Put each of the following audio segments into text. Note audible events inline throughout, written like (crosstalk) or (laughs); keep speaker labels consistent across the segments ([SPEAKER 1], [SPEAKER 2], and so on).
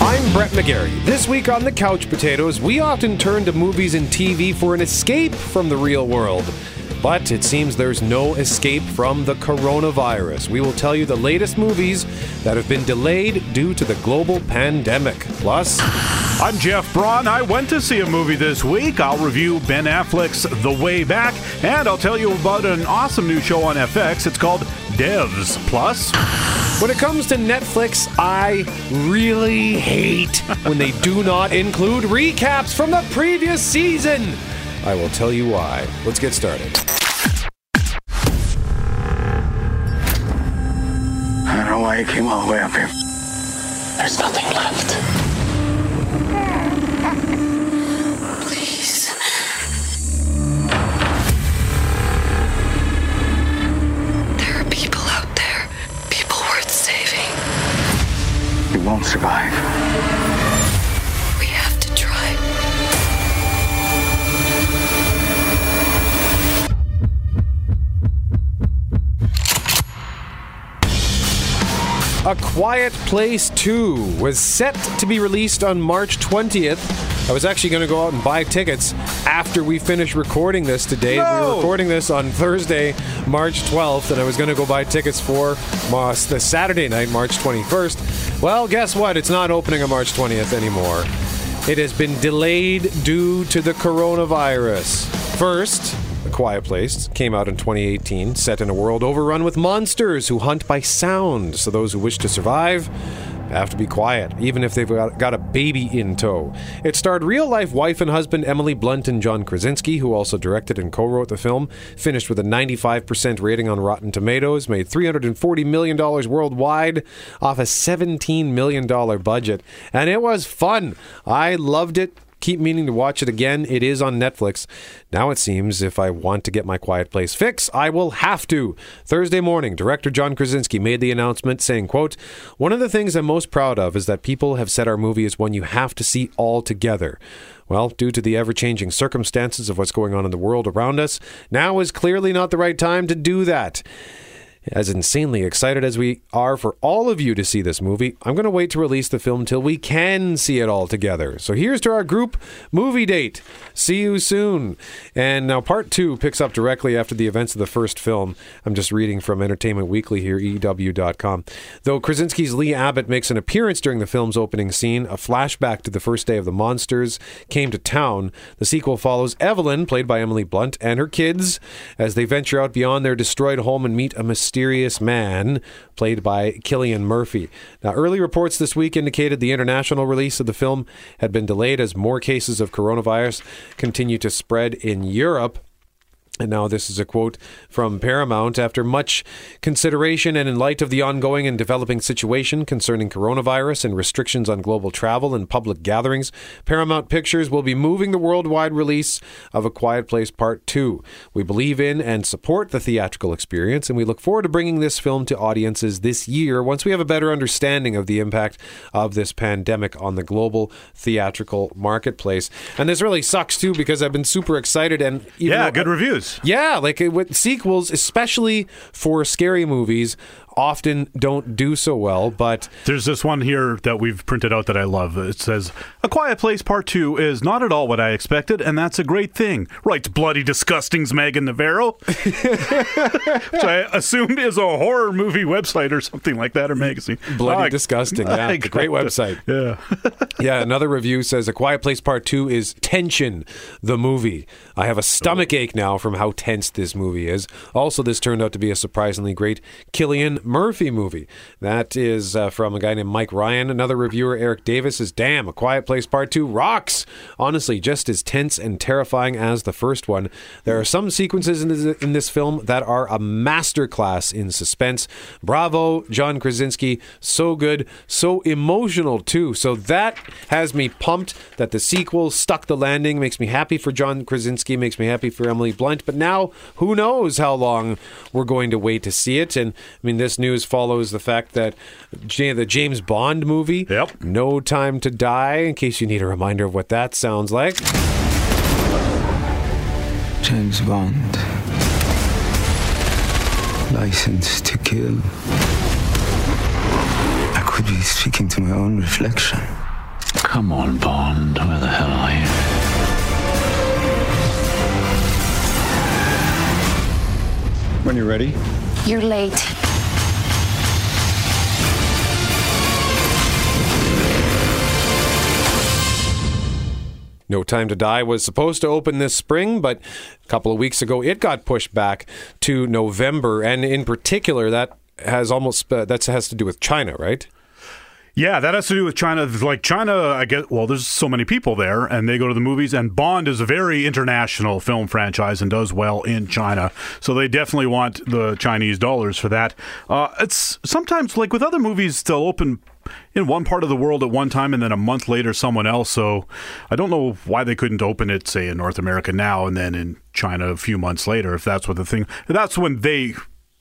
[SPEAKER 1] I'm Brett McGarry. This week on The Couch Potatoes, we often turn to movies and TV for an escape from the real world. But it seems there's no escape from the coronavirus. We will tell you the latest movies that have been delayed due to the global pandemic. Plus,
[SPEAKER 2] I'm Jeff Braun. I went to see a movie this week. I'll review Ben Affleck's The Way Back, and I'll tell you about an awesome new show on FX. It's called Devs. Plus,
[SPEAKER 1] when it comes to Netflix, I really hate when they do not include recaps from the previous season. I will tell you why. Let's get started.
[SPEAKER 3] I don't know why you came all the way up here.
[SPEAKER 4] There's nothing left.
[SPEAKER 3] Won't survive.
[SPEAKER 4] We have to try.
[SPEAKER 1] A Quiet Place 2 was set to be released on March 20th. I was actually going to go out and buy tickets after we finish recording this today. We
[SPEAKER 2] No!
[SPEAKER 1] were recording this on Thursday, March 12th, and I was going to go buy tickets for uh, the Saturday night, March 21st. Well, guess what? It's not opening on March 20th anymore. It has been delayed due to the coronavirus. First, A Quiet Place came out in 2018, set in a world overrun with monsters who hunt by sound. So those who wish to survive have to be quiet, even if they've got, a baby in tow. It starred real life wife and husband Emily Blunt and John Krasinski, who also directed and co wrote the film. Finished with a 95% rating on Rotten Tomatoes, made $340 million worldwide off a $17 million budget. And it was fun. I loved it keep meaning to watch it again. It is on Netflix. Now it seems if I want to get my Quiet Place fix, I will have to. Thursday morning, director John Krasinski made the announcement saying, quote, One of the things I'm most proud of is that people have said our movie is one you have to see all together. Well, due to the ever changing circumstances of what's going on in the world around us, now is clearly not the right time to do that. As insanely excited as we are for all of you to see this movie, I'm going to wait to release the film till we can see it all together. So here's to our group movie date. See you soon. And now part two picks up directly after the events of the first film. I'm just reading from Entertainment Weekly here, EW.com. Though Krasinski's Lee Abbott makes an appearance during the film's opening scene, a flashback to the first day of the monsters came to town. The sequel follows Evelyn, played by Emily Blunt, and her kids as they venture out beyond their destroyed home and meet a mysterious man, played by Cillian Murphy. Now, early reports this week indicated the international release of the film had been delayed as more cases of coronavirus continue to spread in Europe. And now, this is a quote from Paramount. After much consideration and in light of the ongoing and developing situation concerning coronavirus and restrictions on global travel and public gatherings, Paramount Pictures will be moving the worldwide release of A Quiet Place Part 2. We believe in and support the theatrical experience, and we look forward to bringing this film to audiences this year once we have a better understanding of the impact of this pandemic on the global theatrical marketplace. And this really sucks, too, because I've been super excited and
[SPEAKER 2] yeah, good reviews.
[SPEAKER 1] Yeah, like it, with sequels, especially for scary movies, often don't do so well. But
[SPEAKER 2] There's this one here that we've printed out that I love. It says, A Quiet Place Part 2 is not at all what I expected, and that's a great thing, writes Bloody Disgusting's Meagan Navarro. (laughs) Which I assumed is a horror movie website or something like that, or magazine.
[SPEAKER 1] bloody oh,
[SPEAKER 2] I-
[SPEAKER 1] disgusting. (laughs)
[SPEAKER 2] I
[SPEAKER 1] Yeah,
[SPEAKER 2] got
[SPEAKER 1] great
[SPEAKER 2] it.
[SPEAKER 1] website.
[SPEAKER 2] Yeah. (laughs)
[SPEAKER 1] yeah, another review says A Quiet Place Part 2 is tension, the movie. I have a stomach ache now from how tense this movie is. Also, this turned out to be a surprisingly great Cillian Murphy movie. That is uh, from a guy named Mike Ryan. Another reviewer, Eric Davis, says, Damn, A Quiet Place Part 2 rocks. Honestly, just as tense and terrifying as the first one. There are some sequences in this, in this film that are a masterclass in suspense. Bravo, John Krasinski. So good, so emotional too. So that has me pumped that the sequel stuck the landing. Makes me happy for John Krasinski, makes me happy for Emily Blunt. But now, who knows how long we're going to wait to see it? And I mean, this news follows the fact that J- the James Bond movie,
[SPEAKER 2] Yep.
[SPEAKER 1] No Time to Die, in case you need a reminder of what that sounds like.
[SPEAKER 3] James Bond. License to kill. I could be speaking to my own reflection.
[SPEAKER 5] Come on, Bond. Where the hell are you?
[SPEAKER 3] When you're ready.
[SPEAKER 6] You're late.
[SPEAKER 1] No Time to Die was supposed to open this spring, but a couple of weeks ago it got pushed back to November, and in particular, that has almost uh, that has to do with China, right?
[SPEAKER 2] Yeah, that has to do with China. Like China, I guess. Well, there's so many people there, and they go to the movies. And Bond is a very international film franchise and does well in China, so they definitely want the Chinese dollars for that. Uh, it's sometimes like with other movies, they'll open in one part of the world at one time and then a month later someone else. So I don't know why they couldn't open it, say, in North America now and then in China a few months later, if that's what the thing. That's when they.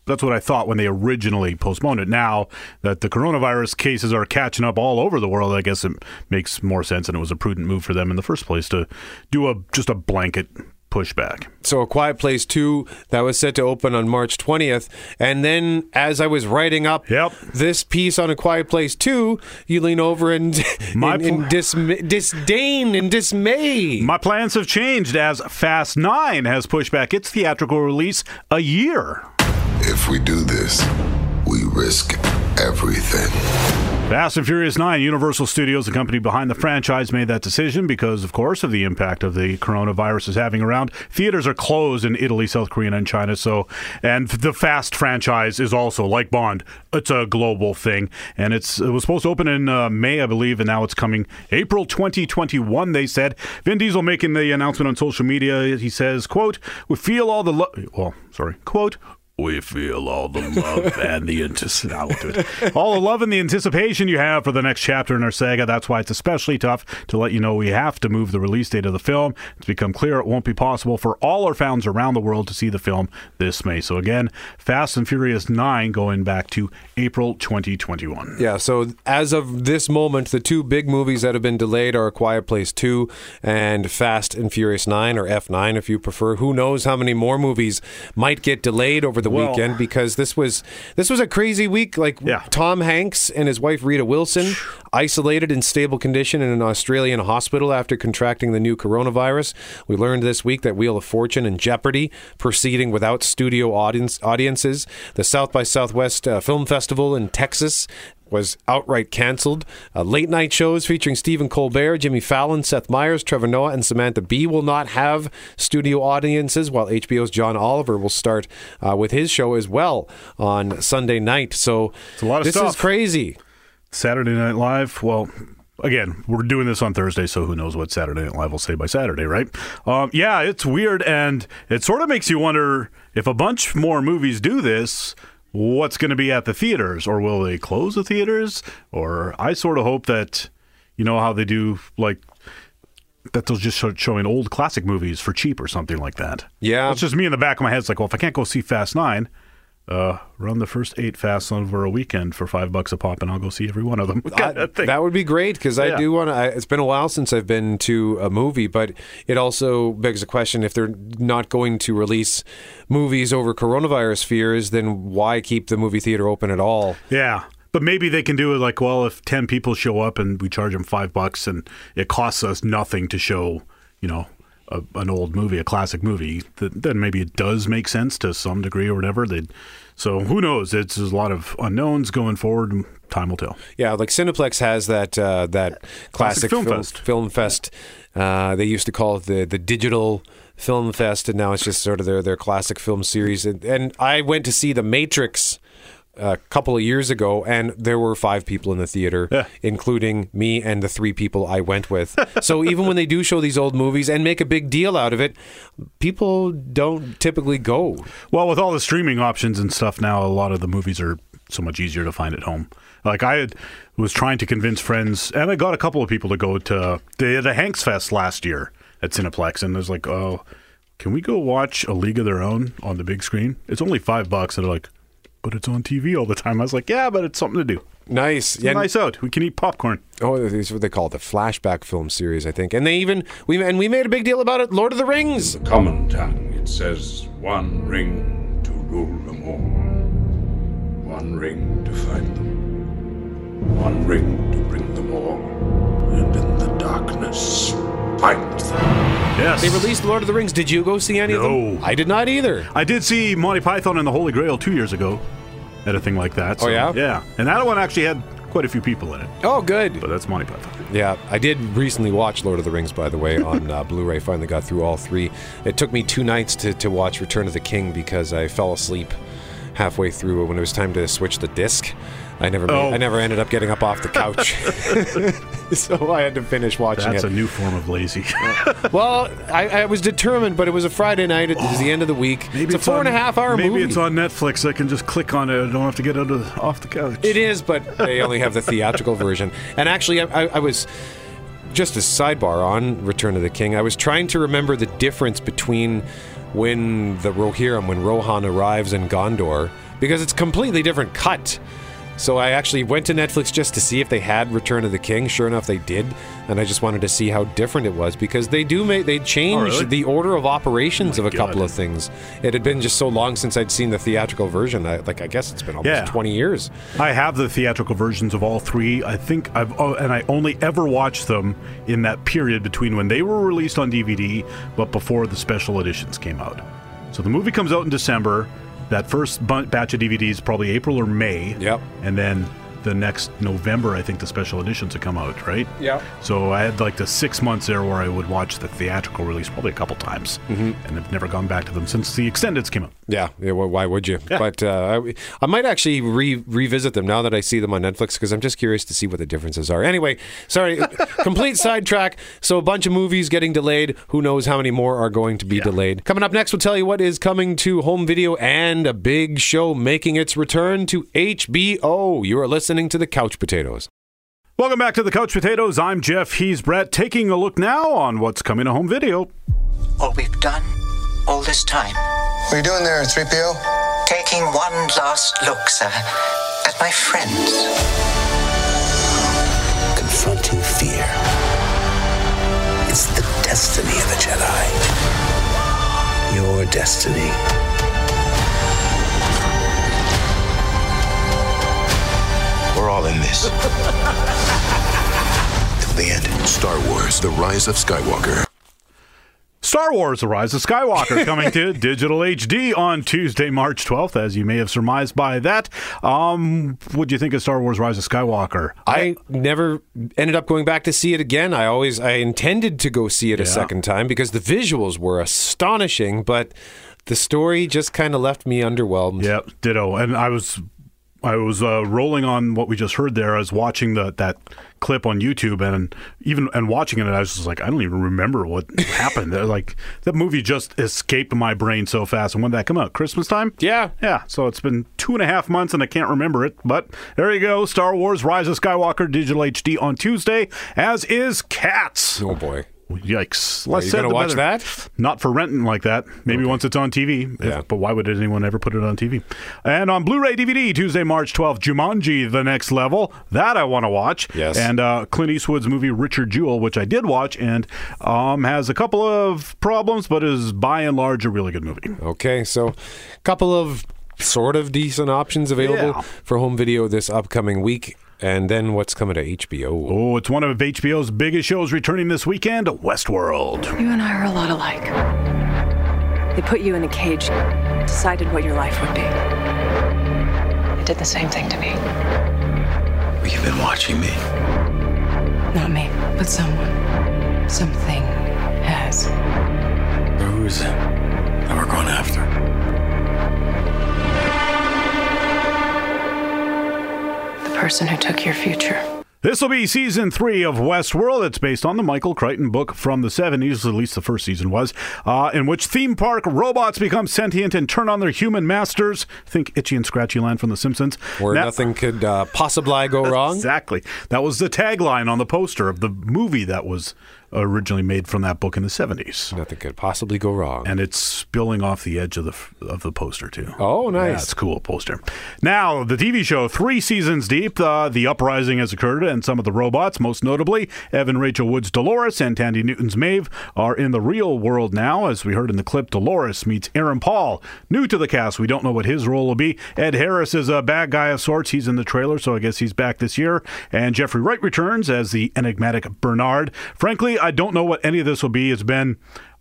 [SPEAKER 2] That's what I thought when they originally postponed it. Now that the coronavirus cases are catching up all over the world, I guess it makes more sense, and it was a prudent move for them in the first place to do a just a blanket pushback.
[SPEAKER 1] So, A Quiet Place 2, that was set to open on March 20th. And then, as I was writing up
[SPEAKER 2] Yep.
[SPEAKER 1] this piece on A Quiet Place 2, you lean over and (laughs)
[SPEAKER 2] My
[SPEAKER 1] in, in disdain and dismay.
[SPEAKER 2] My plans have changed as Fast 9 has pushed back its theatrical release a year.
[SPEAKER 7] If we do this, we risk everything.
[SPEAKER 2] Fast and Furious 9, Universal Studios, the company behind the franchise, made that decision because, of course, of the impact of the coronavirus is having around. Theaters are closed in Italy, South Korea, and China. So, and the Fast franchise is also like Bond. It's a global thing, and it's it was supposed to open in uh, May, I believe, and now it's coming April 2021. They said Vin Diesel making the announcement on social media. He says, "quote We feel all the love." Well, sorry, quote. We feel all the love (laughs) and the anticipation. all the love and the anticipation you have for the next chapter in our saga. That's why it's especially tough to let you know we have to move the release date of the film. It's become clear it won't be possible for all our fans around the world to see the film this May. So again, Fast and Furious 9 going back to April 2021.
[SPEAKER 1] Yeah, so as of this moment, the two big movies that have been delayed are A Quiet Place 2 and Fast and Furious 9, or F9 if you prefer. Who knows how many more movies might get delayed over the
[SPEAKER 2] Well-
[SPEAKER 1] weekend because this was this was a crazy week. Like
[SPEAKER 2] Yeah.
[SPEAKER 1] Tom Hanks and his wife Rita Wilson isolated in stable condition in an Australian hospital after contracting the new coronavirus. We learned this week that Wheel of Fortune and Jeopardy proceeding without studio audience audiences. The South by Southwest uh, Film Festival in Texas was outright canceled. Uh, late night shows featuring Stephen Colbert, Jimmy Fallon, Seth Meyers, Trevor Noah, and Samantha Bee will not have studio audiences, while HBO's John Oliver will start uh, with his show as well on Sunday night. So
[SPEAKER 2] a lot of
[SPEAKER 1] this is crazy.
[SPEAKER 2] Saturday Night Live, well, again, we're doing this on Thursday, so who knows what Saturday Night Live will say by Saturday, right? Um, yeah, it's weird, and it sort of makes you wonder if a bunch more movies do this. What's going to be at the theaters, or will they close the theaters? Or I sort of hope that, you know, how they do like that they'll just start showing old classic movies for cheap or something like that.
[SPEAKER 1] Yeah.
[SPEAKER 2] it's just me in the back of my head. It's like, well, if I can't go see Fast Nine, uh, run the first eight Fasts over a weekend for five bucks a pop, and I'll go see every one of them. (laughs) Thing.
[SPEAKER 1] that would be great because I
[SPEAKER 2] Yeah.
[SPEAKER 1] do want to. It's been a while since I've been to a movie, but it also begs a question: if they're not going to release movies over coronavirus fears, then why keep the movie theater open at all?
[SPEAKER 2] yeah. But maybe they can do it like, well, if 10 people show up and we charge them five bucks and it costs us nothing to show, you know, a, an old movie, a classic movie, th- then maybe it does make sense to some degree or whatever. They, so who knows? It's there's a lot of unknowns going forward. Time will tell.
[SPEAKER 1] Yeah, like Cineplex has that uh, that classic,
[SPEAKER 2] Film
[SPEAKER 1] film,
[SPEAKER 2] Fest.
[SPEAKER 1] film fest. Uh, they used to call it the the digital film fest, and now it's just sort of their their classic film series. And, and I went to see The Matrix. A couple of years ago, and there were five people in the theater,
[SPEAKER 2] Yeah.
[SPEAKER 1] including me and the three people I went with. so even when they do show these old movies and make a big deal out of it, people don't typically go.
[SPEAKER 2] Well, with all the streaming options and stuff now, a lot of the movies are so much easier to find at home. Like I had, was trying to convince friends, and I got a couple of people to go to the the Hanks Fest last year at Cineplex, and there's like, oh, can we go watch A League of Their Own on the big screen? It's only five bucks, and they're like, but it's on TV all the time. I was like, yeah, but it's something to do.
[SPEAKER 1] Nice,
[SPEAKER 2] It's a nice out. We can eat popcorn.
[SPEAKER 1] Oh, this is what they call it, the flashback film series, I think. And they even we and we made a big deal about it. Lord of the Rings.
[SPEAKER 8] the common tongue, it says one ring to rule them all, one ring to fight them, one ring to bring them all. And in the fight.
[SPEAKER 2] Yes.
[SPEAKER 1] They released Lord of the Rings. Did you go see any of them?
[SPEAKER 2] No.
[SPEAKER 1] I did not either.
[SPEAKER 2] I did see Monty Python and the Holy Grail two years ago at a thing like that.
[SPEAKER 1] Oh, yeah?
[SPEAKER 2] Yeah. And that one actually had quite a few people in it.
[SPEAKER 1] Oh, good.
[SPEAKER 2] But that's Monty Python.
[SPEAKER 1] Yeah, I did recently watch Lord of the Rings, by the way, on uh, (laughs) Blu-ray. Finally got through all three. It took me two nights to, to watch Return of the King because I fell asleep halfway through when it was time to switch the disc. I never, made,
[SPEAKER 2] Oh.
[SPEAKER 1] I never ended up getting up off the couch, (laughs) (laughs) so I had to finish watching
[SPEAKER 2] That's
[SPEAKER 1] it.
[SPEAKER 2] a new form of lazy. (laughs)
[SPEAKER 1] well, I, I was determined, but it was a Friday night. It was the end of the oh, week. Maybe it's a four and a half hour movie.
[SPEAKER 2] maybe
[SPEAKER 1] movie.
[SPEAKER 2] it's on Netflix. I can just click on it. I don't have to get out of, off the couch.
[SPEAKER 1] It is, but they only have the theatrical version. And actually, I, I, I was just a sidebar on Return of the King. I was trying to remember the difference between when the Rohirrim, when Rohan arrives in Gondor, because it's completely different cut. So I actually went to Netflix just to see if they had Return of the King. Sure enough, they did, and I just wanted to see how different it was because they do make they change oh,
[SPEAKER 2] really?
[SPEAKER 1] the order of operations
[SPEAKER 2] Oh
[SPEAKER 1] of a couple of things. It had been just so long since I'd seen the theatrical version. I, like I guess it's been almost
[SPEAKER 2] Yeah.
[SPEAKER 1] twenty years.
[SPEAKER 2] I have the theatrical versions of all three. I think I've oh, and I only ever watched them in that period between when they were released on DVD, but before the special editions came out. So the movie comes out in December. That first batch of DVDs probably April or May.
[SPEAKER 1] Yep.
[SPEAKER 2] And then the next November, I think the special editions would come out, right?
[SPEAKER 1] Yep.
[SPEAKER 2] So I had like the six months there where I would watch the theatrical release probably a couple times,
[SPEAKER 1] Mm-hmm.
[SPEAKER 2] and I've never gone back to them since the extendeds came out.
[SPEAKER 1] Yeah, yeah. Well, why would you? But uh, I, I might actually re- revisit them now that I see them on Netflix because I'm just curious to see what the differences are. Anyway, sorry, (laughs) complete sidetrack. So a bunch of movies getting delayed. Who knows how many more are going to be delayed? Coming up next, we'll tell you what is coming to home video and a big show making its return to HBO. You are listening to the Couch Potatoes.
[SPEAKER 2] Welcome back to the Couch Potatoes. I'm Jeff. He's Brett. Taking a look now on what's coming to home video.
[SPEAKER 6] All we've done all this time.
[SPEAKER 9] What are you doing there, 3PO?
[SPEAKER 6] Taking one last look, sir, at my friends. Confronting fear. It's the destiny of a Jedi. Your destiny.
[SPEAKER 9] We're all in this. (laughs) Till the end.
[SPEAKER 7] Star Wars The Rise of Skywalker.
[SPEAKER 2] Star Wars The Rise of Skywalker (laughs) coming to digital HD on Tuesday, March 12th, as you may have surmised by that. Um, what do you think of Star Wars Rise of Skywalker?
[SPEAKER 1] I never ended up going back to see it again. I always I intended to go see it a second time because the visuals were astonishing, but the story just kind of left me underwhelmed.
[SPEAKER 2] Yep, ditto. And I was I was uh, rolling on what we just heard there. I was watching the that clip on YouTube, and even and watching it, I was just like, I don't even remember what (laughs) happened. Like that movie just escaped my brain so fast. And when did that come out? Christmas time?
[SPEAKER 1] Yeah.
[SPEAKER 2] Yeah. So it's been two and a half months, and I can't remember it. But there you go. Star Wars: Rise of Skywalker digital HD on Tuesday, as is Cats.
[SPEAKER 1] Oh boy.
[SPEAKER 2] Yikes!
[SPEAKER 1] Are
[SPEAKER 2] Less
[SPEAKER 1] you gonna watch
[SPEAKER 2] better.
[SPEAKER 1] that?
[SPEAKER 2] Not for renting like that. Maybe once it's on TV. If-
[SPEAKER 1] Yeah.
[SPEAKER 2] but why would anyone ever put it on TV? And on Blu-ray DVD, Tuesday, March 12th, Jumanji: The Next Level. That I want to watch.
[SPEAKER 1] Yes.
[SPEAKER 2] And uh, Clint Eastwood's movie Richard Jewell, which I did watch, and um, has a couple of problems, but is by and large a really good movie.
[SPEAKER 1] Okay, so a couple of sort of decent options available
[SPEAKER 2] Yeah.
[SPEAKER 1] for home video this upcoming week. And then what's coming to HBO?
[SPEAKER 2] Oh, it's one of HBO's biggest shows returning this weekend, Westworld.
[SPEAKER 10] You and I are a lot alike. They put you in a cage, decided what your life would be. They did the same thing to me.
[SPEAKER 9] But You've been watching me.
[SPEAKER 10] Not me, but someone. Something has.
[SPEAKER 9] Who is it that we're going after?
[SPEAKER 10] Person who took your future.
[SPEAKER 2] This will be season three of Westworld. It's based on the Michael Crichton book from the 70s, at least the first season was, uh, in which theme park robots become sentient and turn on their human masters. Think Itchy and Scratchy Land from The Simpsons.
[SPEAKER 1] Where
[SPEAKER 2] Now-
[SPEAKER 1] nothing could uh, possibly go wrong.
[SPEAKER 2] Exactly. That was the tagline on the poster of the movie that was originally made from that book in the 70s.
[SPEAKER 1] Nothing could possibly go wrong.
[SPEAKER 2] And it's spilling off the edge of the of the poster too.
[SPEAKER 1] Oh, nice.
[SPEAKER 2] Yeah, it's a cool poster. Now, the TV show, three seasons deep, uh, the uprising has occurred, and some of the robots, most notably Evan Rachel Wood's Dolores and Thandie Newton's Maeve, are in the real world now. As we heard in the clip, Dolores meets Aaron Paul, new to the cast. We don't know what his role will be. Ed Harris is a bad guy of sorts. He's in the trailer, so I guess he's back this year. And Jeffrey Wright returns as the enigmatic Bernard. Frankly, honestly, I don't know what any of this will be. It's been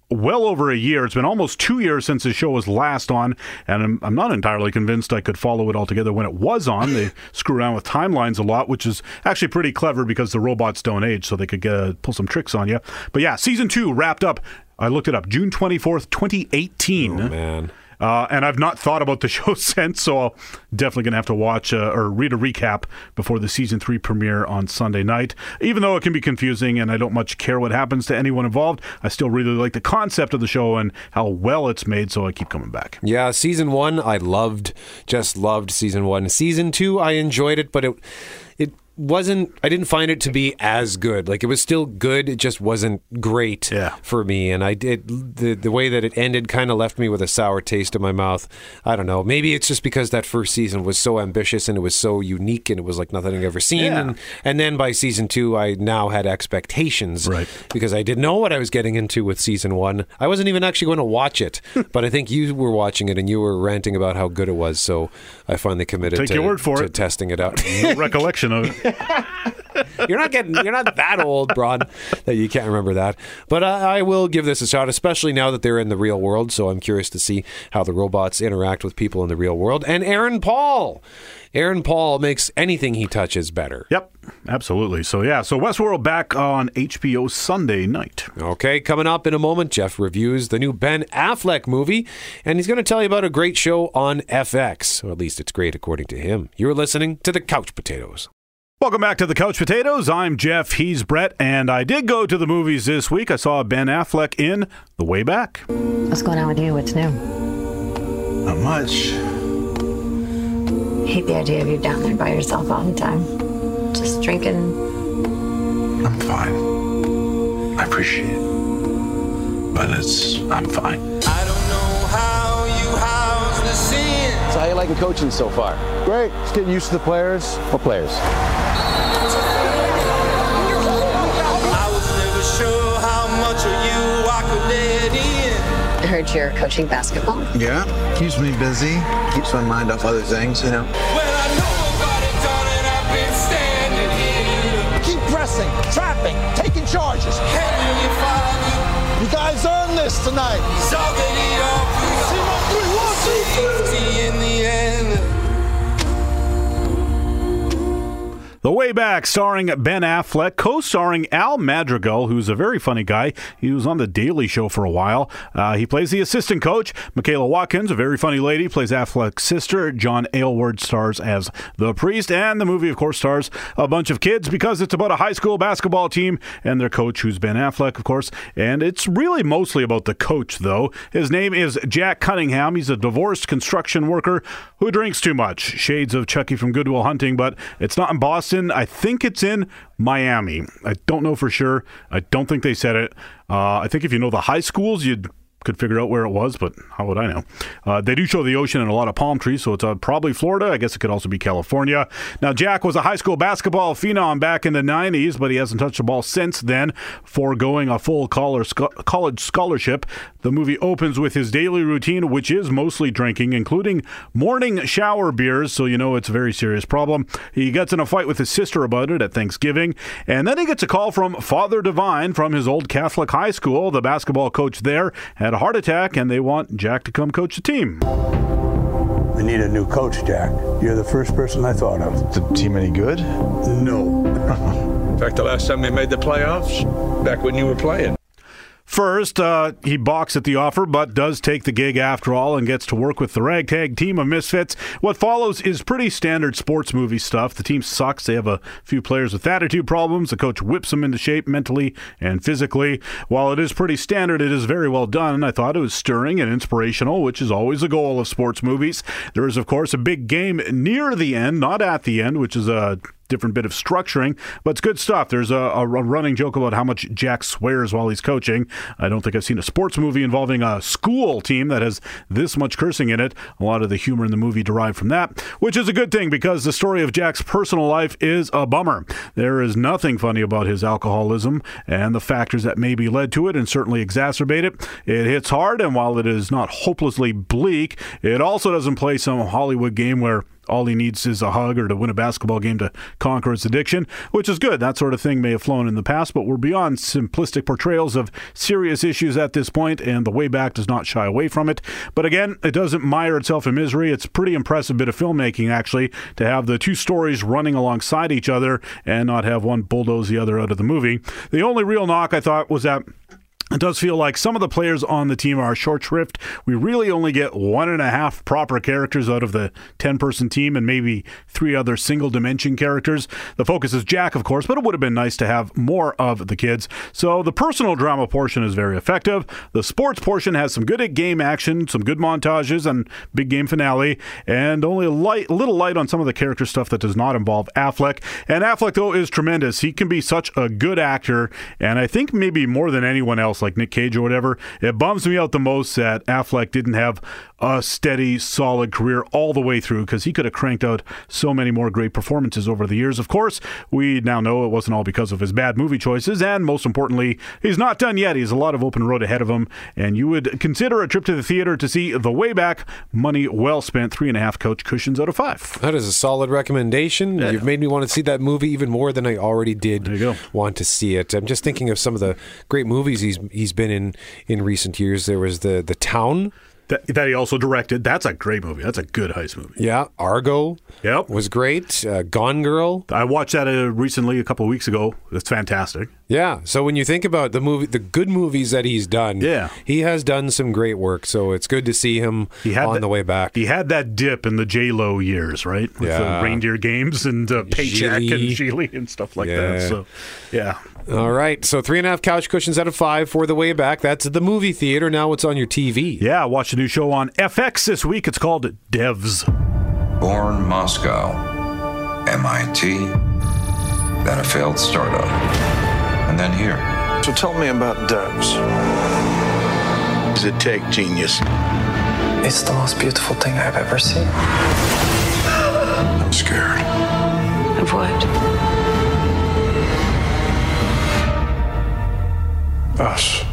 [SPEAKER 2] well over a year. It's been almost two years since the show was last on, and I'm, I'm not entirely convinced I could follow it altogether when it was on. They (laughs) screw around with timelines a lot, which is actually pretty clever because the robots don't age, so they could get, uh, pull some tricks on you. But yeah, season two wrapped up. I looked it up June 24th, 2018.
[SPEAKER 1] Oh, man.
[SPEAKER 2] Uh, and I've not thought about the (laughs) show since, so I'll definitely going to have to watch uh, or read a recap before the season three premiere on Sunday night. Even though it can be confusing and I don't much care what happens to anyone involved, I still really like the concept of the show and how well it's made, so I keep coming back.
[SPEAKER 1] Yeah, season one I loved, just loved season one. Season two I enjoyed it, but it wasn't I didn't find it to be as good. Like it was still good, it just wasn't great
[SPEAKER 2] Yeah.
[SPEAKER 1] for me. And I did the the way that it ended kind of left me with a sour taste in my mouth. I don't know. Maybe it's just because that first season was so ambitious and it was so unique and it was like nothing I'd ever seen.
[SPEAKER 2] Yeah.
[SPEAKER 1] And and then by season two I now had expectations.
[SPEAKER 2] Right.
[SPEAKER 1] Because I didn't know what I was getting into with season one. I wasn't even actually going to watch it. (laughs) but I think you were watching it and you were ranting about how good it was. So I finally committed
[SPEAKER 2] Take
[SPEAKER 1] to,
[SPEAKER 2] your word for
[SPEAKER 1] to
[SPEAKER 2] it.
[SPEAKER 1] testing it out.
[SPEAKER 2] No recollection of it. (laughs) (laughs)
[SPEAKER 1] You're not getting. You're not that old, Braun, that you can't remember that. But I, I will give this a shot, especially now that they're in the real world. So I'm curious to see how the robots interact with people in the real world. And Aaron Paul, Aaron Paul makes anything he touches better.
[SPEAKER 2] Yep, absolutely. So yeah, so Westworld back on HBO Sunday night.
[SPEAKER 1] Okay, coming up in a moment, Jeff reviews the new Ben Affleck movie, and he's going to tell you about a great show on FX. Or at least it's great according to him. You're listening to the Couch Potatoes.
[SPEAKER 2] Welcome back to the Couch Potatoes. I'm Jeff. He's Brett, and I did go to the movies this week. I saw Ben Affleck in The Way Back.
[SPEAKER 11] What's going on with you? What's new?
[SPEAKER 12] Not much.
[SPEAKER 11] Hate the idea of you down there by yourself all the time. Just drinking.
[SPEAKER 12] I'm fine. I appreciate it. But it's, I'm fine.
[SPEAKER 13] I don't know how you house the sin.
[SPEAKER 14] So how you liking coaching so far?
[SPEAKER 15] Great. Just getting used to the players.
[SPEAKER 14] What players?
[SPEAKER 13] I
[SPEAKER 11] heard you're coaching basketball.
[SPEAKER 12] Yeah, keeps me busy. Keeps my mind off other things, you know.
[SPEAKER 13] Well, I know I it done I've been standing here.
[SPEAKER 15] Keep pressing, trapping, taking charges.
[SPEAKER 13] Heavenly Father,
[SPEAKER 15] You guys earned this tonight.
[SPEAKER 13] The
[SPEAKER 2] Way Back, starring Ben Affleck, co-starring Al Madrigal, who's a very funny guy. He was on the Daily Show for a while. Uh, he plays the assistant coach. Michaela Watkins, a very funny lady, plays Affleck's sister. John Aylward stars as the priest, and the movie, of course, stars a bunch of kids because it's about a high school basketball team and their coach, who's Ben Affleck, of course. And it's really mostly about the coach, though. His name is Jack Cunningham. He's a divorced construction worker who drinks too much. Shades of Chucky from Good Will Hunting, but it's not in Boston. I think it's in Miami. I don't know for sure. I don't think they said it. Uh, I think if you know the high schools, you'd could figure out where it was, but how would I know? Uh, they do show the ocean and a lot of palm trees, so it's uh, probably Florida. I guess it could also be California. Now, Jack was a high school basketball phenom back in the 90s, but he hasn't touched the ball since then, foregoing a full college scholarship. The movie opens with his daily routine, which is mostly drinking, including morning shower beers, so you know it's a very serious problem. He gets in a fight with his sister about it at Thanksgiving, and then he gets a call from Father Divine from his old Catholic high school. The basketball coach there had a heart attack, and they want Jack to come coach the team.
[SPEAKER 16] We need a new coach, Jack. You're the first person I thought of.
[SPEAKER 3] Is the team any good?
[SPEAKER 16] No. (laughs)
[SPEAKER 17] In fact, the last time they made the playoffs, back when you were playing.
[SPEAKER 2] First, uh, he balks at the offer, but does take the gig after all and gets to work with the ragtag team of misfits. What follows is pretty standard sports movie stuff. The team sucks. They have a few players with attitude problems. The coach whips them into shape mentally and physically. While it is pretty standard, it is very well done. I thought it was stirring and inspirational, which is always a goal of sports movies. There is, of course, a big game near the end, not at the end, which is a different bit of structuring, but it's good stuff. There's a, a, running joke about how much Jack swears while he's coaching. I don't think I've seen a sports movie involving a school team that has this much cursing in it. A lot of the humor in the movie derived from that, which is a good thing because the story of Jack's personal life is a bummer. There is nothing funny about his alcoholism and the factors that maybe led to it and certainly exacerbate it. It hits hard, and while it is not hopelessly bleak, it also doesn't play some Hollywood game where all he needs is a hug or to win a basketball game to conquer his addiction, which is good. That sort of thing may have flown in the past, but we're beyond simplistic portrayals of serious issues at this point, and the way back does not shy away from it. But again, it doesn't mire itself in misery. It's a pretty impressive bit of filmmaking, actually, to have the two stories running alongside each other and not have one bulldoze the other out of the movie. The only real knock I thought was that it does feel like some of the players on the team are short shrift. We really only get one and a half proper characters out of the 10 person team and maybe three other single dimension characters. The focus is Jack, of course, but it would have been nice to have more of the kids. So the personal drama portion is very effective. The sports portion has some good game action, some good montages, and big game finale, and only a light, little light on some of the character stuff that does not involve Affleck. And Affleck, though, is tremendous. He can be such a good actor, and I think maybe more than anyone else like Nick Cage or whatever. It bums me out the most that Affleck didn't have a steady, solid career all the way through because he could have cranked out so many more great performances over the years. Of course, we now know it wasn't all because of his bad movie choices, and most importantly, he's not done yet. He has a lot of open road ahead of him, and you would consider a trip to the theater to see The Way Back. Money well spent, three and a half couch cushions out of five.
[SPEAKER 1] That is a solid recommendation. Yeah. You've made me want to see that movie even more than I already did want to see it. I'm just thinking of some of the great movies he's he's been in in recent years. There was the the Town
[SPEAKER 2] that, that he also directed. That's a great movie. That's a good heist movie.
[SPEAKER 1] Yeah, Argo.
[SPEAKER 2] Yep,
[SPEAKER 1] was great. Uh, Gone Girl.
[SPEAKER 2] I watched that uh, recently, a couple of weeks ago. It's fantastic.
[SPEAKER 1] Yeah. So when you think about the movie, the good movies that he's done,
[SPEAKER 2] yeah,
[SPEAKER 1] he has done some great work. So it's good to see him he had on
[SPEAKER 2] that,
[SPEAKER 1] the way back.
[SPEAKER 2] He had that dip in the J Lo years, right? With
[SPEAKER 1] yeah.
[SPEAKER 2] the reindeer games and uh, paycheck Gigli. and Gigli and stuff like
[SPEAKER 1] yeah.
[SPEAKER 2] that. So, yeah.
[SPEAKER 1] All right. So three and a half couch cushions out of five for the way back. That's the movie theater. Now it's on your TV.
[SPEAKER 2] Yeah. Watch a new show on FX this week. It's called Devs.
[SPEAKER 14] Born Moscow, MIT, then a failed startup, and then here.
[SPEAKER 18] So tell me about Devs. Does it take genius?
[SPEAKER 19] It's the most beautiful thing I've ever seen.
[SPEAKER 7] I'm scared.
[SPEAKER 10] Of what?
[SPEAKER 18] Us.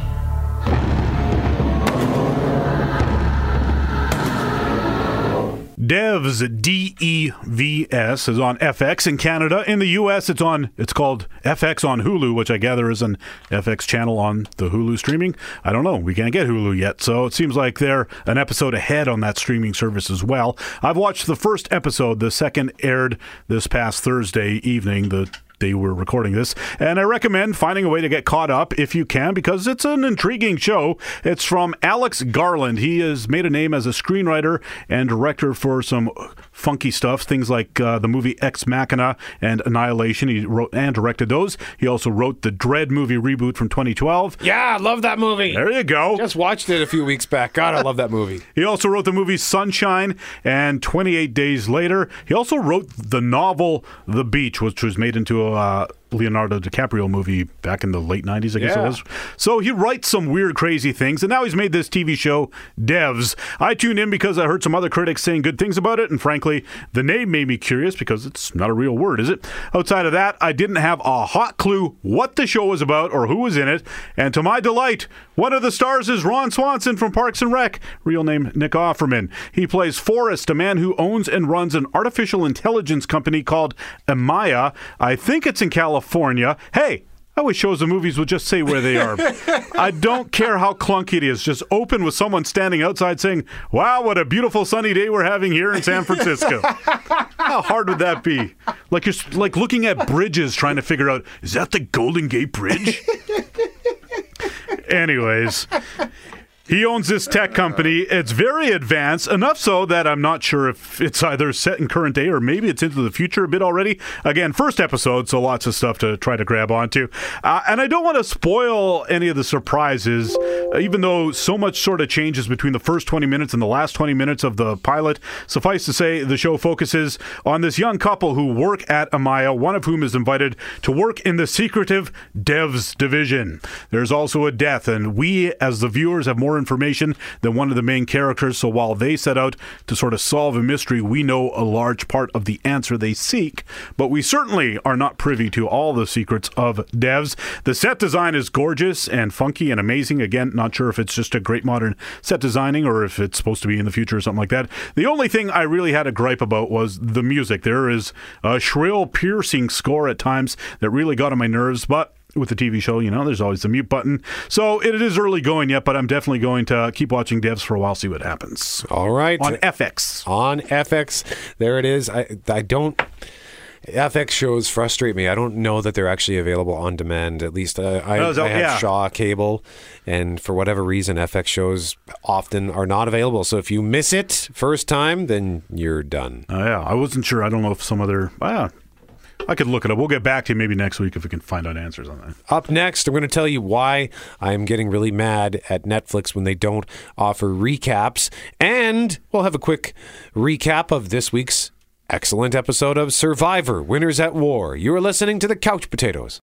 [SPEAKER 2] Devs D E V S is on FX in Canada. In the US it's on it's called FX on Hulu, which I gather is an FX channel on the Hulu streaming. I don't know. We can't get Hulu yet, so it seems like they're an episode ahead on that streaming service as well. I've watched the first episode. The second aired this past Thursday evening. The they were recording this. And I recommend finding a way to get caught up if you can because it's an intriguing show. It's from Alex Garland. He has made a name as a screenwriter and director for some funky stuff, things like uh, the movie Ex Machina and Annihilation. He wrote and directed those. He also wrote the Dredd movie reboot from 2012.
[SPEAKER 1] Yeah, I love that movie.
[SPEAKER 2] There you go.
[SPEAKER 1] Just watched it a few weeks back. God, I love that movie. (laughs)
[SPEAKER 2] he also wrote the movie Sunshine and 28 Days Later. He also wrote the novel The Beach, which was made into a uh, Leonardo DiCaprio movie back in the late 90s, I guess
[SPEAKER 1] yeah.
[SPEAKER 2] it was. So he writes some weird, crazy things, and now he's made this TV show, Devs. I tuned in because I heard some other critics saying good things about it, and frankly, the name made me curious because it's not a real word, is it? Outside of that, I didn't have a hot clue what the show was about or who was in it, and to my delight, one of the stars is Ron Swanson from Parks and Rec, real name Nick Offerman. He plays Forrest, a man who owns and runs an artificial intelligence company called Amaya. I think it's in California. California. Hey, I wish shows and movies would just say where they are. I don't care how clunky it is. Just open with someone standing outside saying, Wow, what a beautiful sunny day we're having here in San Francisco. how hard would that be? Like you're like looking at bridges trying to figure out, is that the Golden Gate Bridge? Anyways, he owns this tech company. It's very advanced, enough so that I'm not sure if it's either set in current day or maybe it's into the future a bit already. Again, first episode, so lots of stuff to try to grab onto. Uh, and I don't want to spoil any of the surprises, even though so much sort of changes between the first 20 minutes and the last 20 minutes of the pilot. Suffice to say, the show focuses on this young couple who work at Amaya, one of whom is invited to work in the secretive devs division. There's also a death, and we, as the viewers, have more more information than one of the main characters. So while they set out to sort of solve a mystery, we know a large part of the answer they seek. But we certainly are not privy to all the secrets of devs. The set design is gorgeous and funky and amazing. Again, not sure if it's just a great modern set designing or if it's supposed to be in the future or something like that. The only thing I really had a gripe about was the music. There is a shrill, piercing score at times that really got on my nerves, but with the TV show, you know, there's always the mute button. So it is early going yet, but I'm definitely going to keep watching devs for a while, see what happens.
[SPEAKER 1] All right.
[SPEAKER 2] On FX.
[SPEAKER 1] On FX. There it is. I, I don't. FX shows frustrate me. I don't know that they're actually available on demand. At least uh, I,
[SPEAKER 2] Oh, so-
[SPEAKER 1] I have
[SPEAKER 2] yeah.
[SPEAKER 1] Shaw cable, and for whatever reason, FX shows often are not available. So if you miss it first time, then you're done.
[SPEAKER 2] Uh, yeah, I wasn't sure. I don't know if some other. Ah, I could look it up. We'll get back to you maybe next week if we can find out answers on that.
[SPEAKER 1] Up next, I'm going to tell you why I'm getting really mad at Netflix when they don't offer recaps. And we'll have a quick recap of this week's excellent episode of Survivor Winners at War. You are listening to the Couch Potatoes.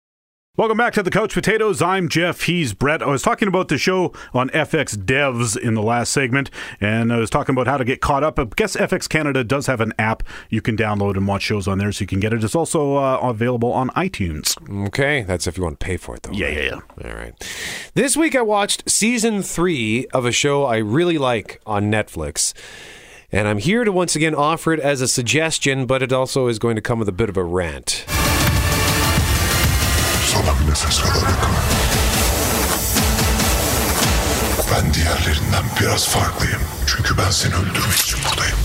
[SPEAKER 2] Welcome back to the Couch Potatoes. I'm Jeff. He's Brett. I was talking about the show on FX Devs in the last segment, and I was talking about how to get caught up. I guess FX Canada does have an app you can download and watch shows on there, so you can get it. It's also uh, available on iTunes.
[SPEAKER 1] Okay, that's if you want to pay for it, though.
[SPEAKER 2] Yeah, yeah, yeah.
[SPEAKER 1] All right. This week I watched season three of a show I really like on Netflix. And I'm here to once again offer it as a suggestion, but it also is going to come with a bit of a rant.
[SPEAKER 7] Ben diğerlerinden biraz farklıyım. Çünkü ben seni öldürmek için buradayım.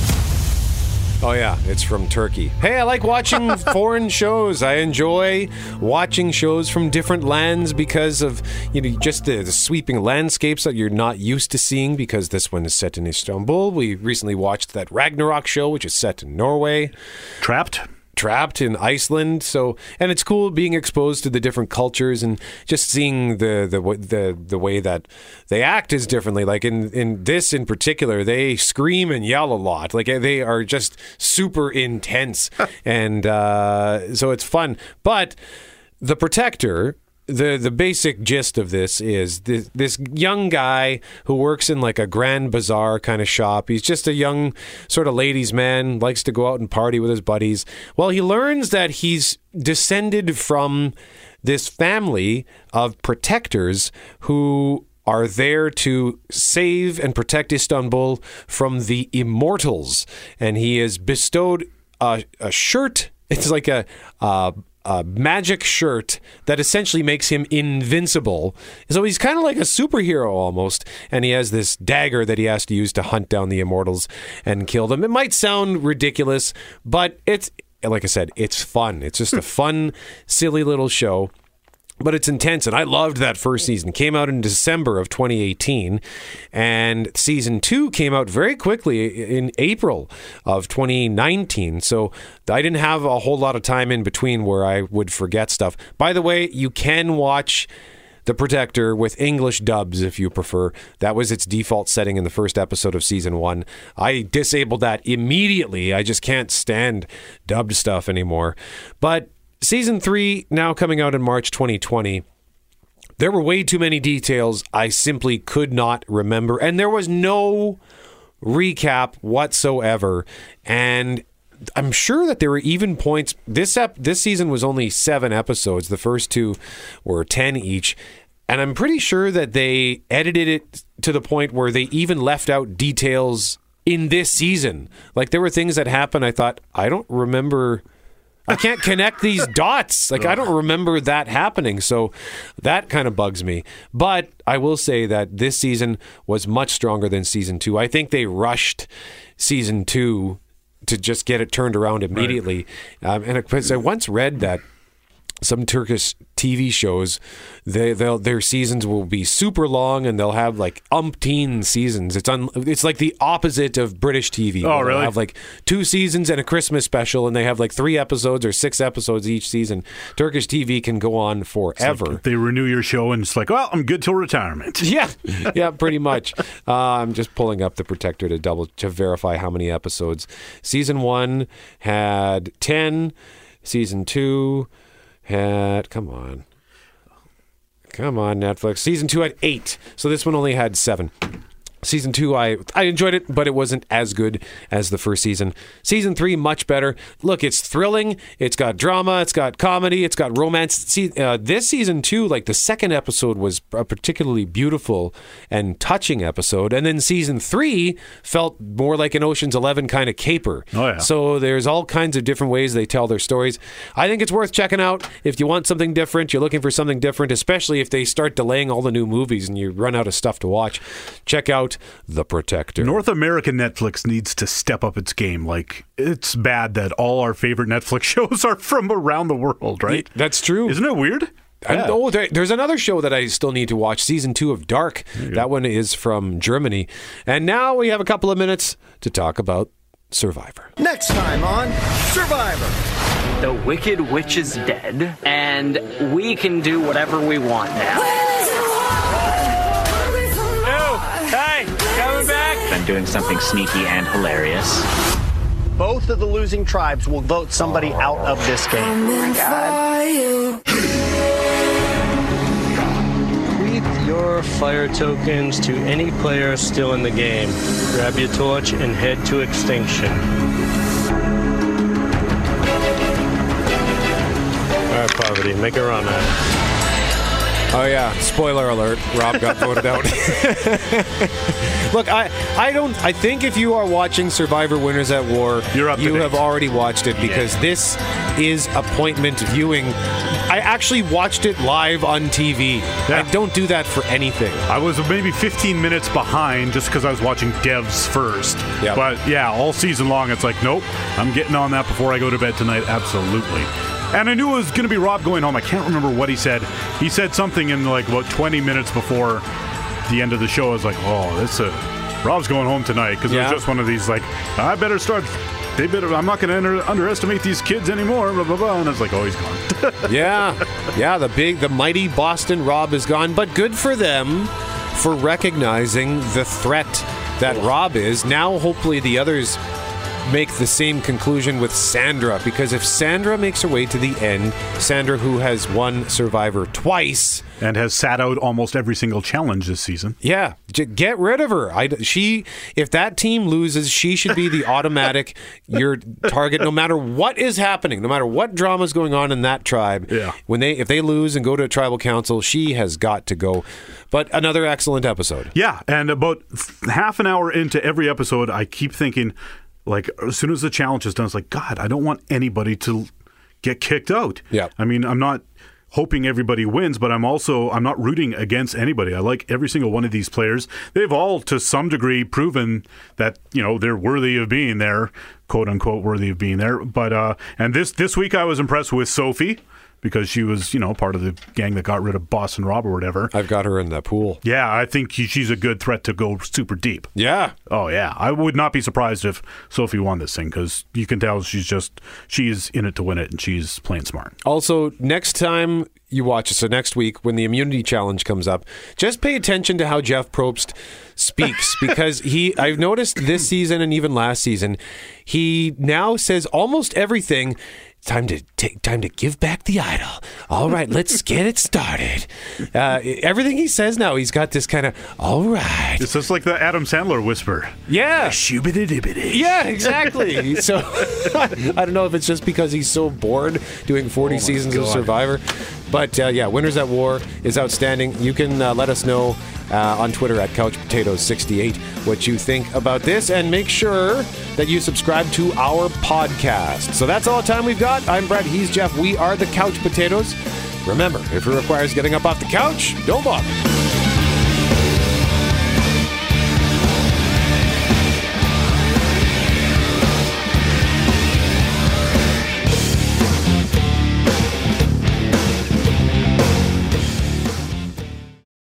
[SPEAKER 1] Oh yeah, it's from Turkey. Hey, I like watching (laughs) foreign shows. I enjoy watching shows from different lands because of you know just the, the sweeping landscapes that you're not used to seeing. Because this one is set in Istanbul. We recently watched that Ragnarok show, which is set in Norway.
[SPEAKER 2] Trapped.
[SPEAKER 1] Trapped in Iceland, so and it's cool being exposed to the different cultures and just seeing the the the the way that they act is differently. Like in in this in particular, they scream and yell a lot. Like they are just super intense, (laughs) and uh, so it's fun. But the protector the the basic gist of this is this, this young guy who works in like a grand bazaar kind of shop. He's just a young sort of ladies' man, likes to go out and party with his buddies. Well, he learns that he's descended from this family of protectors who are there to save and protect Istanbul from the immortals, and he is bestowed a, a shirt. It's like a, a a magic shirt that essentially makes him invincible. So he's kind of like a superhero almost, and he has this dagger that he has to use to hunt down the immortals and kill them. It might sound ridiculous, but it's like I said, it's fun. It's just a fun, silly little show but it's intense and i loved that first season came out in december of 2018 and season two came out very quickly in april of 2019 so i didn't have a whole lot of time in between where i would forget stuff by the way you can watch the Protector with English dubs if you prefer. That was its default setting in the first episode of season one. I disabled that immediately. I just can't stand dubbed stuff anymore. But season three, now coming out in March 2020, there were way too many details I simply could not remember. And there was no recap whatsoever. And I'm sure that there were even points. This ep- this season was only seven episodes. The first two were ten each, and I'm pretty sure that they edited it to the point where they even left out details in this season. Like there were things that happened. I thought I don't remember. I can't connect these dots. Like I don't remember that happening. So that kind of bugs me. But I will say that this season was much stronger than season two. I think they rushed season two to just get it turned around immediately. Um, and because I once read that some Turkish TV shows, they they'll, their seasons will be super long and they'll have like umpteen seasons. It's un, it's like the opposite of British TV.
[SPEAKER 2] Oh, really?
[SPEAKER 1] Have like two seasons and a Christmas special, and they have like three episodes or six episodes each season. Turkish TV can go on forever.
[SPEAKER 2] like they renew your show, and it's like, well, I'm good till retirement. (laughs)
[SPEAKER 1] Yeah, yeah, pretty much. Uh, I'm just pulling up the Protector to double to verify how many episodes. Season one had ten. Season two had come on. Come on, Netflix. Season two had eight, so this one only had seven. Season two, I I enjoyed it, but it wasn't as good as the first season. Season three, much better. Look, it's thrilling. It's got drama. It's got comedy. It's got romance. See, uh, this season two, like the second episode was a particularly beautiful and touching episode, and then season three felt more like an Ocean's Eleven kind of caper.
[SPEAKER 2] Oh, yeah.
[SPEAKER 1] So there's all kinds of different ways they tell their stories. I think it's worth checking out if you want something different. You're looking for something different, especially if they start delaying all the new movies and you run out of stuff to watch. Check out The Protector.
[SPEAKER 2] North American Netflix needs to step up its game. Like, it's bad that all our favorite Netflix (laughs) shows are from around the world, right?
[SPEAKER 1] That's true.
[SPEAKER 2] Isn't it weird?
[SPEAKER 1] And, oh, there, there's another show that I still need to watch, season two of Dark. That one is from Germany. And now we have a couple of minutes to talk about Survivor.
[SPEAKER 15] Next time on Survivor.
[SPEAKER 20] The Wicked Witch is dead, and we can do whatever we want now.
[SPEAKER 21] Back?
[SPEAKER 20] Been doing something sneaky and hilarious.
[SPEAKER 22] Both of the losing tribes will vote somebody out of this game.
[SPEAKER 23] Bequeath oh your fire tokens to any player still in the game. Grab your torch and head to extinction. All right, Poverty, make a run at it.
[SPEAKER 1] Oh yeah, spoiler alert, Rob got voted out. (laughs) Look, I I don't I think if you are watching Survivor Winners at War,
[SPEAKER 2] You're up to
[SPEAKER 1] you
[SPEAKER 2] date.
[SPEAKER 1] have already watched it because this is appointment viewing. I actually watched it live on TV. I don't do that for anything.
[SPEAKER 2] I was maybe 15 minutes behind just because I was watching devs first.
[SPEAKER 1] Yeah.
[SPEAKER 2] But yeah, all season long, it's like, nope, I'm getting on that before I go to bed tonight. Absolutely. And I knew it was going to be Rob going home. I can't remember what he said. He said something in like about 20 minutes before the end of the show. I was like, oh, that's a uh, Rob's going home tonight because it was just one of these like, I better start. They better. I'm not going to underestimate these kids anymore. Blah blah blah. And I was like, oh, he's gone. (laughs)
[SPEAKER 1] yeah, yeah. The big, the mighty Boston Rob is gone, but good for them for recognizing the threat that Rob is. Now, hopefully, the others make the same conclusion with Sandra because if Sandra makes her way to the end, Sandra, who has won Survivor twice,
[SPEAKER 2] and has sat out almost every single challenge this season.
[SPEAKER 1] yeah, j- get rid of her. I, she, if that team loses, she should be the (laughs) automatic your target, no matter what is happening, no matter what drama is going on in that tribe.
[SPEAKER 2] Yeah.
[SPEAKER 1] When they, if they lose and go to tribal council, she has got to go. But another excellent episode.
[SPEAKER 2] Yeah, and about half an hour into every episode, I keep thinking, like, as soon as the challenge is done, it's like, God, I don't want anybody to get kicked out.
[SPEAKER 1] Yeah.
[SPEAKER 2] I mean, I'm not hoping everybody wins, but I'm also I'm not rooting against anybody. I like every single one of these players. They've all to some degree proven that, you know, they're worthy of being there, quote unquote worthy of being there. But uh and this this week I was impressed with Sophie because she was, you know, part of the gang that got rid of Boston Rob or whatever.
[SPEAKER 1] I've got her in the pool.
[SPEAKER 2] Yeah, I think he- she's a good threat to go super deep.
[SPEAKER 1] Yeah.
[SPEAKER 2] Oh yeah, I would not be surprised if Sophie won this thing because you can tell she's just she's in it to win it and she's playing smart.
[SPEAKER 1] Also, next time you watch it, so next week when the immunity challenge comes up, just pay attention to how Jeff Probst speaks (laughs) because he I've noticed this season and even last season, he now says almost everything. Time to take time to give back the idol. All right, let's (laughs) get it started. Uh, everything he says now, he's got this kind of all right.
[SPEAKER 2] It's just like the Adam Sandler whisper.
[SPEAKER 1] Yeah.
[SPEAKER 2] Shooby dibbity.
[SPEAKER 1] Yeah, exactly. so (laughs) I don't know if it's just because he's so bored doing 40 seasons of Survivor. But uh, yeah, Winners at War is outstanding. You can uh, let us know uh, on Twitter at CouchPotatoes68 what you think about this and make sure that you subscribe to our podcast. So that's all the time we've got. I'm Brett. He's Jeff. We are the Couch Potatoes. Remember, if it requires getting up off the couch, don't bother.